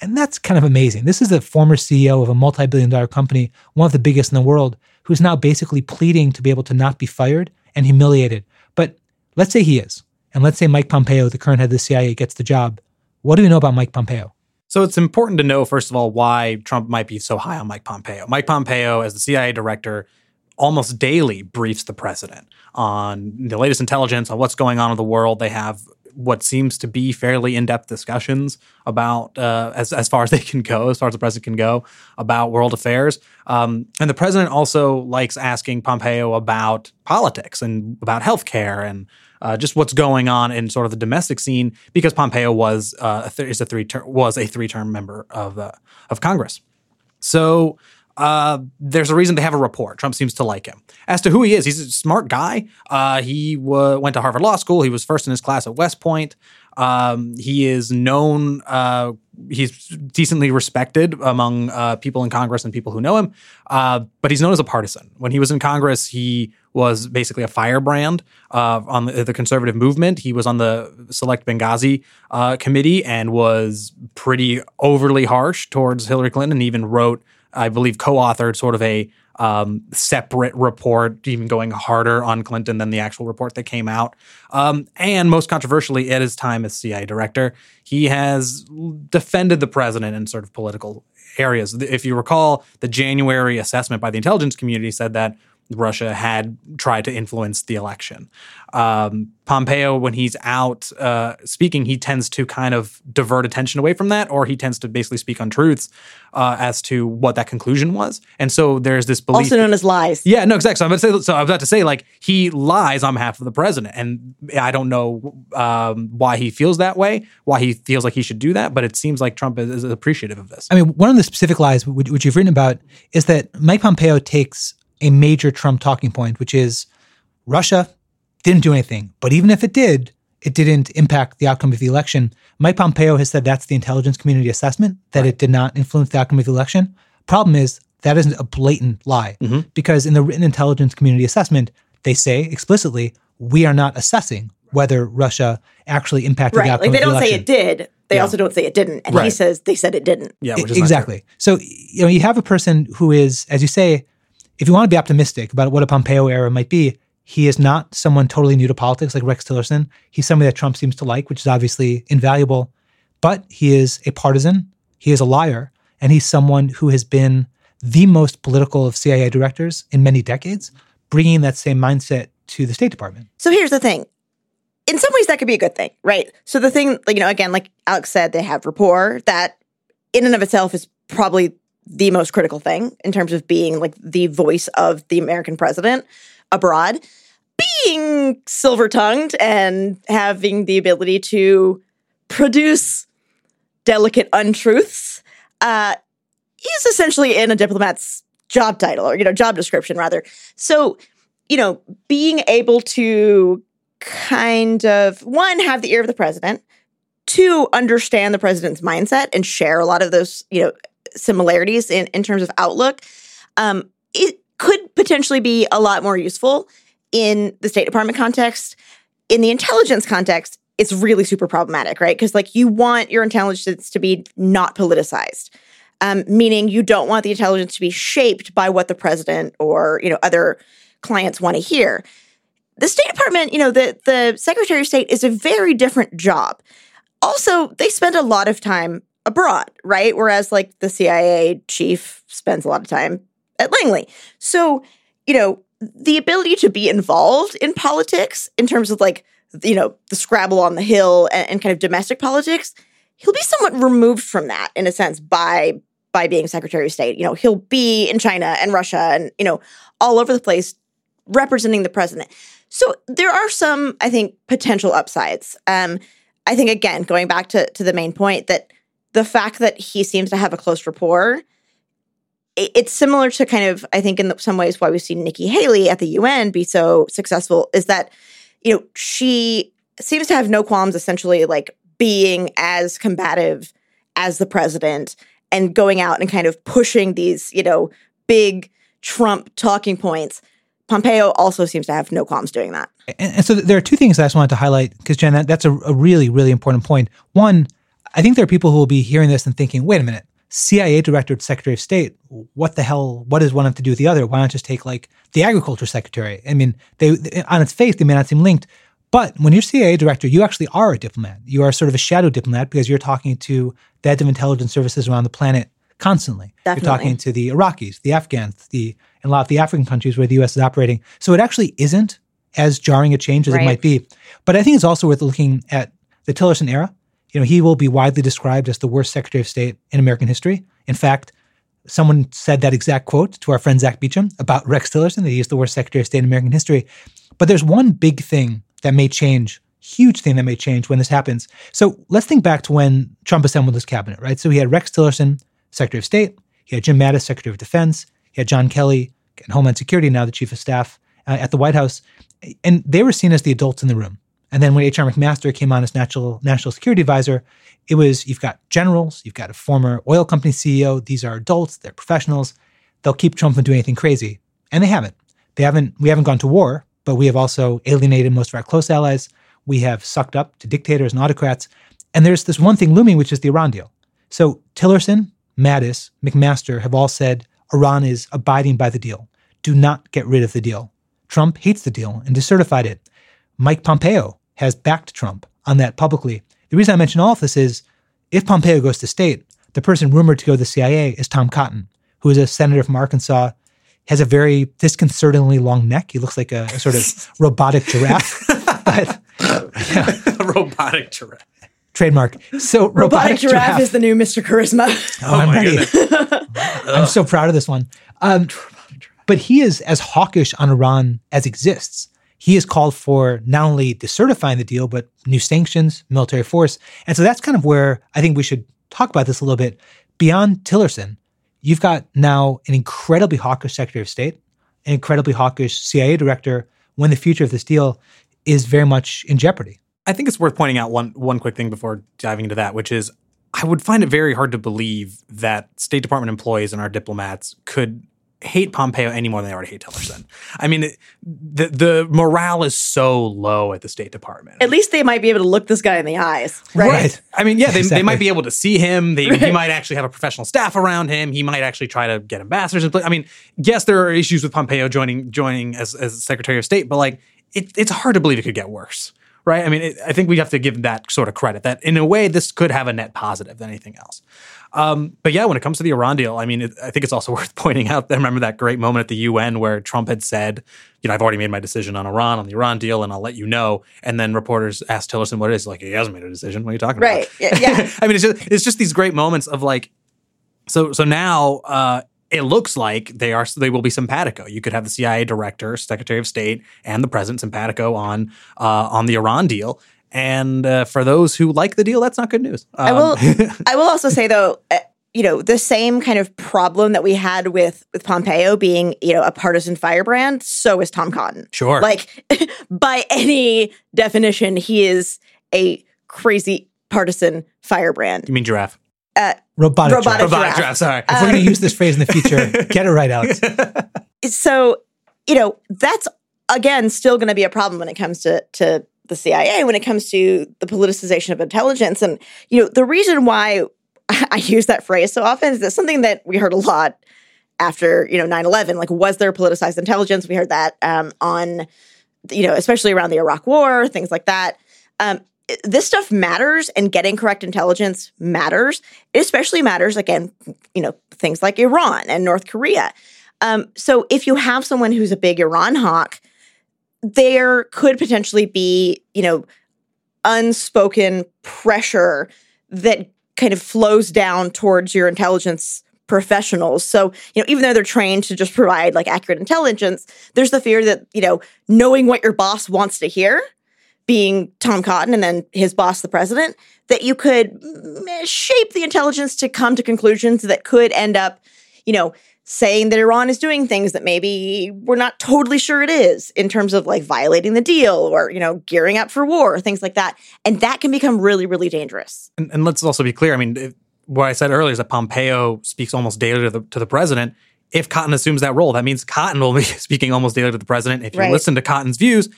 And that's kind of amazing. This is a former CEO of a multi billion dollar company, one of the biggest in the world, who's now basically pleading to be able to not be fired and humiliated. But let's say he is. And let's say Mike Pompeo, the current head of the CIA, gets the job. What do we know about Mike Pompeo? So it's important to know, first of all, why Trump might be so high on Mike Pompeo. Mike Pompeo, as the CIA director, almost daily briefs the president on the latest intelligence on what's going on in the world. They have what seems to be fairly in-depth discussions about uh, as as far as (laughs) they can go, as far as the president can go about world affairs. Um, and the president also likes asking Pompeo about politics and about healthcare and uh, just what's going on in sort of the domestic scene because Pompeo was uh, a is a three ter- was a three term member of uh, of Congress. So uh, there's a reason they have a report. Trump seems to like him. As to who he is, he's a smart guy. Uh, he w- went to Harvard Law School. He was first in his class at West Point. Um, he is known. Uh, he's decently respected among uh, people in Congress and people who know him. Uh, but he's known as a partisan. When he was in Congress, he was basically a firebrand uh, on the, the, conservative movement. He was on the Select Benghazi uh, committee and was pretty overly harsh towards Hillary Clinton. And even wrote I believe, co-authored sort of a um, separate report, even going harder on Clinton than the actual report that came out. Um, and most controversially, at his time as CIA director, he has defended the president in sort of political areas. If you recall, the January assessment by the intelligence community said that Russia had tried to influence the election. Um, Pompeo, when he's out uh, speaking, he tends to kind of divert attention away from that, or he tends to basically speak untruths uh, as to what that conclusion was. And so there's this belief, also known as lies. Yeah, no, exactly. So I'm about to say, so I'm about to say, like he lies on behalf of the president, and I don't know um, why he feels that way, why he feels like he should do that, but it seems like Trump is, is appreciative of this. I mean, one of the specific lies which, which you've written about is that Mike Pompeo takes a major Trump talking point, which is Russia didn't do anything. But even if it did, it didn't impact the outcome of the election. Mike Pompeo has said that's the intelligence community assessment, that right. it did not influence the outcome of the election. Problem is, that isn't a blatant lie mm-hmm. because in the written intelligence community assessment, they say explicitly, we are not assessing whether Russia actually impacted right. the outcome like they don't say it did. They yeah. also don't say it didn't. And right. he says they said it didn't. Yeah, exactly. So you know, you have a person who is, as you say, if you want to be optimistic about what a Pompeo era might be, he is not someone totally new to politics like Rex Tillerson. He's somebody that Trump seems to like, which is obviously invaluable. But he is a partisan, he is a liar, and he's someone who has been the most political of CIA directors in many decades, bringing that same mindset to the State Department. So here's the thing. In some ways, that could be a good thing, right? So the thing, you know, again, like Alex said, they have rapport that in and of itself is probably the most critical thing in terms of being like the voice of the American president abroad. Being silver tongued and having the ability to produce delicate untruths uh, is essentially in a diplomat's job title or, you know, job description rather. So, you know, being able to kind of one, have the ear of the president, two, understand the president's mindset and share a lot of those, you know, similarities in, in terms of outlook, um, it could potentially be a lot more useful in the State Department context. In the intelligence context, it's really super problematic, right? Because like you want your intelligence to be not politicized. Um, meaning you don't want the intelligence to be shaped by what the president or you know other clients want to hear. The State Department, you know, the the Secretary of State is a very different job. Also, they spend a lot of time abroad, right? Whereas like the CIA chief spends a lot of time at Langley. So, you know, the ability to be involved in politics in terms of like, you know, the Scrabble on the Hill and, and kind of domestic politics, he'll be somewhat removed from that in a sense by by being Secretary of State. You know, he'll be in China and Russia and, you know, all over the place representing the president. So there are some, I think, potential upsides. Um, I think again, going back to to the main point that the fact that he seems to have a close rapport it's similar to kind of i think in some ways why we've seen nikki haley at the un be so successful is that you know she seems to have no qualms essentially like being as combative as the president and going out and kind of pushing these you know big trump talking points. Pompeo also seems to have no qualms doing that. And, and so there are two things i just wanted to highlight because jenn that, that's a, a really really important point. One I think there are people who will be hearing this and thinking, wait a minute, CIA director, secretary of state, what the hell, what does one have to do with the other? Why not just take like the agriculture secretary? I mean, they, on its face, they may not seem linked. But when you're CIA director, you actually are a diplomat. You are sort of a shadow diplomat because you're talking to the heads of intelligence services around the planet constantly. Definitely. You're talking to the Iraqis, the Afghans, the and a lot of the African countries where the U.S. is operating. So it actually isn't as jarring a change as Right. it might be. But I think it's also worth looking at the Tillerson era. You know, he will be widely described as the worst Secretary of State in American history. In fact, someone said that exact quote to our friend Zack Beauchamp about Rex Tillerson that he is the worst Secretary of State in American history. But there's one big thing that may change, huge thing that may change when this happens. So let's think back to when Trump assembled his cabinet, right? So he had Rex Tillerson, Secretary of State. He had Jim Mattis, Secretary of Defense. He had John Kelly, and Homeland Security, now the Chief of Staff uh, at the White House. And they were seen as the adults in the room. And then when H.R. McMaster came on as national, national security advisor, it was you've got generals, you've got a former oil company CEO. These are adults, they're professionals. They'll keep Trump from doing anything crazy. And they haven't. They haven't, we haven't gone to war, but we have also alienated most of our close allies. We have sucked up to dictators and autocrats. And there's this one thing looming, which is the Iran deal. So Tillerson, Mattis, McMaster have all said Iran is abiding by the deal. Do not get rid of the deal. Trump hates the deal and decertified it. Mike Pompeo has backed Trump on that publicly. The reason I mention all of this is if Pompeo goes to state, the person rumored to go to the CIA is Tom Cotton, who is a senator from Arkansas, has a very disconcertingly long neck. He looks like a, a sort of (laughs) robotic giraffe. but (laughs) robotic giraffe. trademark. So robotic, Robotic giraffe, is the new Mr. Charisma. Oh, I'm my ready. I'm so proud of this one. Um, but he is as hawkish on Iran as exists. He has called for not only decertifying the deal, but new sanctions, military force. And so that's kind of where I think we should talk about this a little bit. Beyond Tillerson, you've got now an incredibly hawkish Secretary of State, an incredibly hawkish CIA director, when the future of this deal is very much in jeopardy. I think it's worth pointing out one one quick thing before diving into that, which is I would find it very hard to believe that State Department employees and our diplomats could hate Pompeo any more than they already hate Tillerson. I mean, it, the the morale is so low at the State Department. At least they might be able to look this guy in the eyes, right? Right. I mean, yeah, they, they might be able to see him. They, He might actually have a professional staff around him. He might actually try to get ambassadors. in place. I mean, yes, there are issues with Pompeo joining joining as, as Secretary of State, but like, it, it's hard to believe it could get worse, right? I mean, it, I think we have to give that sort of credit. That in a way, this could have a net positive than anything else. Um, but yeah, when it comes to the Iran deal, I mean, it, I think it's also (laughs) worth pointing out. that remember that great moment at the UN where Trump had said, "You know, I've already made my decision on Iran, on the Iran deal, and I'll let you know." And then reporters asked Tillerson what it is. Like, he hasn't made a decision. What are you talking Right. about? Yeah, yeah. (laughs) I mean, it's just it's just these great moments of like, so so now uh, it looks like they are they will be simpatico. You could have the CIA director, Secretary of State, and the president simpatico on uh, on the Iran deal. And uh, for those who like the deal, that's not good news. I Um, will. (laughs) I will also say though, uh, you know, the same kind of problem that we had with with Pompeo being, you know, a partisan firebrand. So is Tom Cotton. Sure. Like (laughs) by any definition, he is a crazy partisan firebrand. you mean giraffe? Robotic. Robotic giraffe. Robotic giraffe. giraffe. Sorry. If we're going to use this phrase in the (laughs) future, get it right, Alex. so you know that's again still going to be a problem when it comes to to the CIA when it comes to the politicization of intelligence and you know the reason why (laughs) I use that phrase so often is that something that we heard a lot after you know 9-11 like was there politicized intelligence we heard that um, on you know especially around the Iraq war things like that um, this stuff matters and getting correct intelligence matters it especially matters again you know things like Iran and North Korea um, so if you have someone who's a big Iran hawk, there could potentially be, you know, unspoken pressure that kind of flows down towards your intelligence professionals. So, you know, even though they're trained to just provide like accurate intelligence, there's the fear that, you know, knowing what your boss wants to hear, being Tom Cotton and then his boss, the president, that you could shape the intelligence to come to conclusions that could end up, you know, saying that Iran is doing things that maybe we're not totally sure it is in terms of like violating the deal or, you know, gearing up for war, things like that. And that can become really, really dangerous. And, and let's also be clear. I mean, if, what I said earlier is that Pompeo speaks almost daily to the, to the president. If Cotton assumes that role, that means Cotton will be (laughs) speaking almost daily to the president. If you Right. listen to Cotton's views,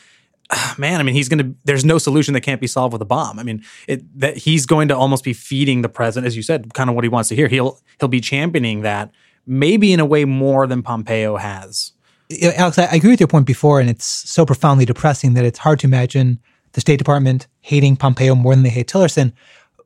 (sighs) man, I mean, he's going to. There's no solution that can't be solved with a bomb. I mean, it, that he's going to almost be feeding the president, as you said, kind of what he wants to hear. He'll he'll be championing that, maybe in a way more than Pompeo has. Alex, I agree with your point before, and it's so profoundly depressing that it's hard to imagine the State Department hating Pompeo more than they hate Tillerson.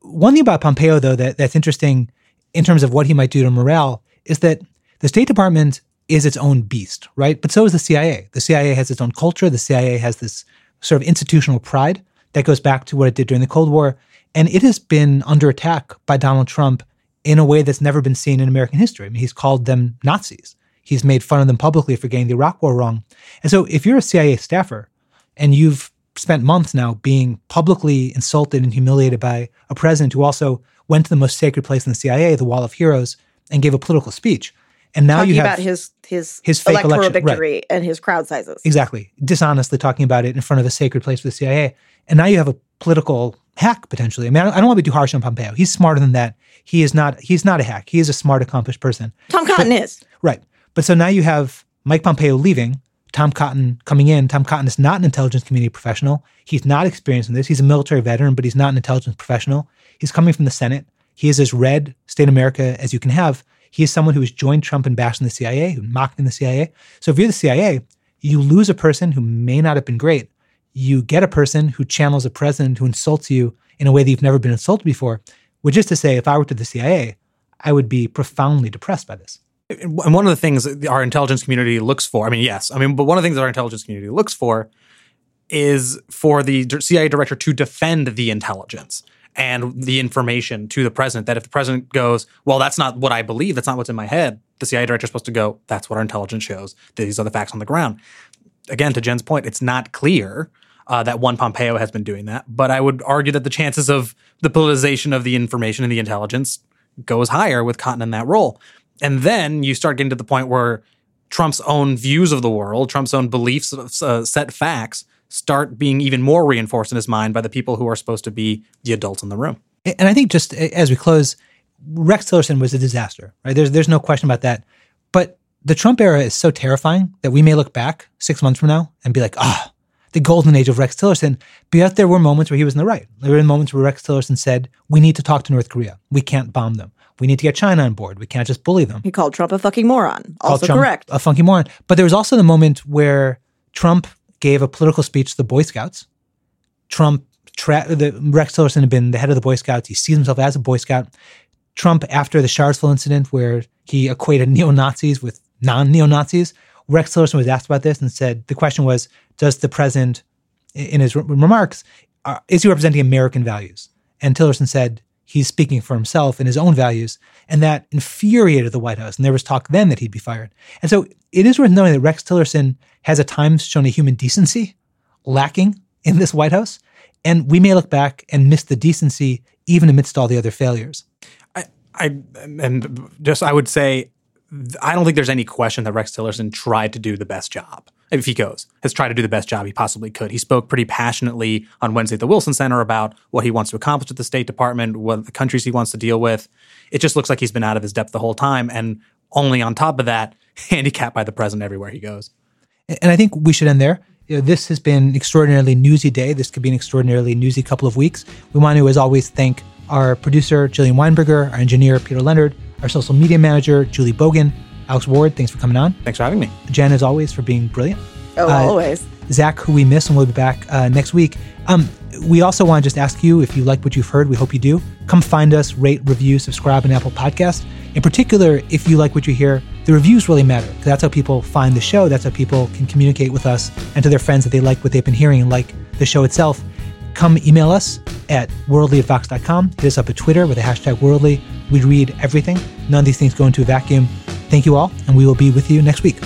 one thing about Pompeo, though, that, that's interesting in terms of what he might do to morale is that the State Department is its own beast, right? But so is the CIA. The CIA has its own culture. The CIA has this sort of institutional pride that goes back to what it did during the Cold War. And it has been under attack by Donald Trump in a way that's never been seen in American history. I mean, he's called them Nazis. He's made fun of them publicly for getting the Iraq War wrong. And so if you're a CIA staffer and you've spent months now being publicly insulted and humiliated by a president who also went to the most sacred place in the CIA, the Wall of Heroes, and gave a political speech. And now Talking you have about his his, his fake electoral election, right. victory and his crowd sizes. exactly dishonestly talking about it in front of a sacred place for the CIA. And now you have a political hack potentially. I mean, I don't, I don't want to be too harsh on Pompeo. He's smarter than that. He is not. He's not a hack. He is a smart, accomplished person. Tom Cotton is. Right. But so now you have Mike Pompeo leaving, Tom Cotton coming in. Tom Cotton is not an intelligence community professional. He's not experienced in this. He's a military veteran, but he's not an intelligence professional. He's coming from the Senate. He is as red state America as you can have. He is someone who has joined Trump in bashing the CIA, who mocked in the CIA. So if you're the CIA, you lose a person who may not have been great. You get a person who channels a president who insults you in a way that you've never been insulted before. Which is to say, if I were to the CIA, I would be profoundly depressed by this. And one of the things our intelligence community looks for, I mean, yes, I mean, but one of the things our intelligence community looks for is for the CIA director to defend the intelligence and the information to the president. That if the president goes, well, that's not what I believe, that's not what's in my head, the CIA director is supposed to go, that's what our intelligence shows. These are the facts on the ground. Again, to Jenn's point, it's not clear uh, that one Pompeo has been doing that, but I would argue that the chances of the politicization of the information and the intelligence goes higher with Cotton in that role. And then you start getting to the point where Trump's own views of the world, Trump's own beliefs, uh, set facts, start being even more reinforced in his mind by the people who are supposed to be the adults in the room. And I think just as we close, Rex Tillerson was a disaster, right? There's there's no question about that. But the Trump era is so terrifying that we may look back six months from now and be like, ah, the golden age of Rex Tillerson. But yet there were moments where he was in the right. There were moments where Rex Tillerson said, we need to talk to North Korea. We can't bomb them. We need to get China on board. We can't just bully them. He called Trump a fucking moron. Also Trump correct. A funky moron. But there was also the moment where Trump gave a political speech to the Boy Scouts. Trump, tra- the, Rex Tillerson had been the head of the Boy Scouts. He sees himself as a Boy Scout. Trump, after the Charlottesville incident, where he equated neo Nazis with non neo Nazis, Rex Tillerson was asked about this and said the question was, does the president, in his re- remarks, is he representing American values? And Tillerson said he's speaking for himself and his own values, and that infuriated the White House. And there was talk then that he'd be fired. And so it is worth knowing that Rex Tillerson has at times shown a human decency lacking in this White House, and we may look back and miss the decency even amidst all the other failures. I, I and just I would say I don't think there's any question that Rex Tillerson tried to do the best job. If he goes, has tried to do the best job he possibly could. He spoke pretty passionately on Wednesday at the Wilson Center about what he wants to accomplish at the State Department, what the countries he wants to deal with. It just looks like he's been out of his depth the whole time, and only on top of that, (laughs) handicapped by the president everywhere he goes. And I think we should end there. You know, this has been an extraordinarily newsy day. This could be an extraordinarily newsy couple of weeks. We want to, as always, thank our producer, Jillian Weinberger, our engineer, Peter Leonard, our social media manager, Julie Bogan, Alex Ward. Thanks for coming on. Thanks for having me. Jenn, as always, for being brilliant. Oh, Uh, always. Zack, who we miss, and we'll be back uh, next week. Um, we also want to just ask you if you like what you've heard. We hope you do. Come find us, rate, review, subscribe on Apple Podcast. In particular, if you like what you hear, the reviews really matter. That's how people find the show. That's how people can communicate with us and to their friends that they like what they've been hearing and like the show itself. Come email us at worldly at vox.com. Hit us up at Twitter with the hashtag worldly. We read everything. None of these things go into a vacuum. Thank you all, and we will be with you next week.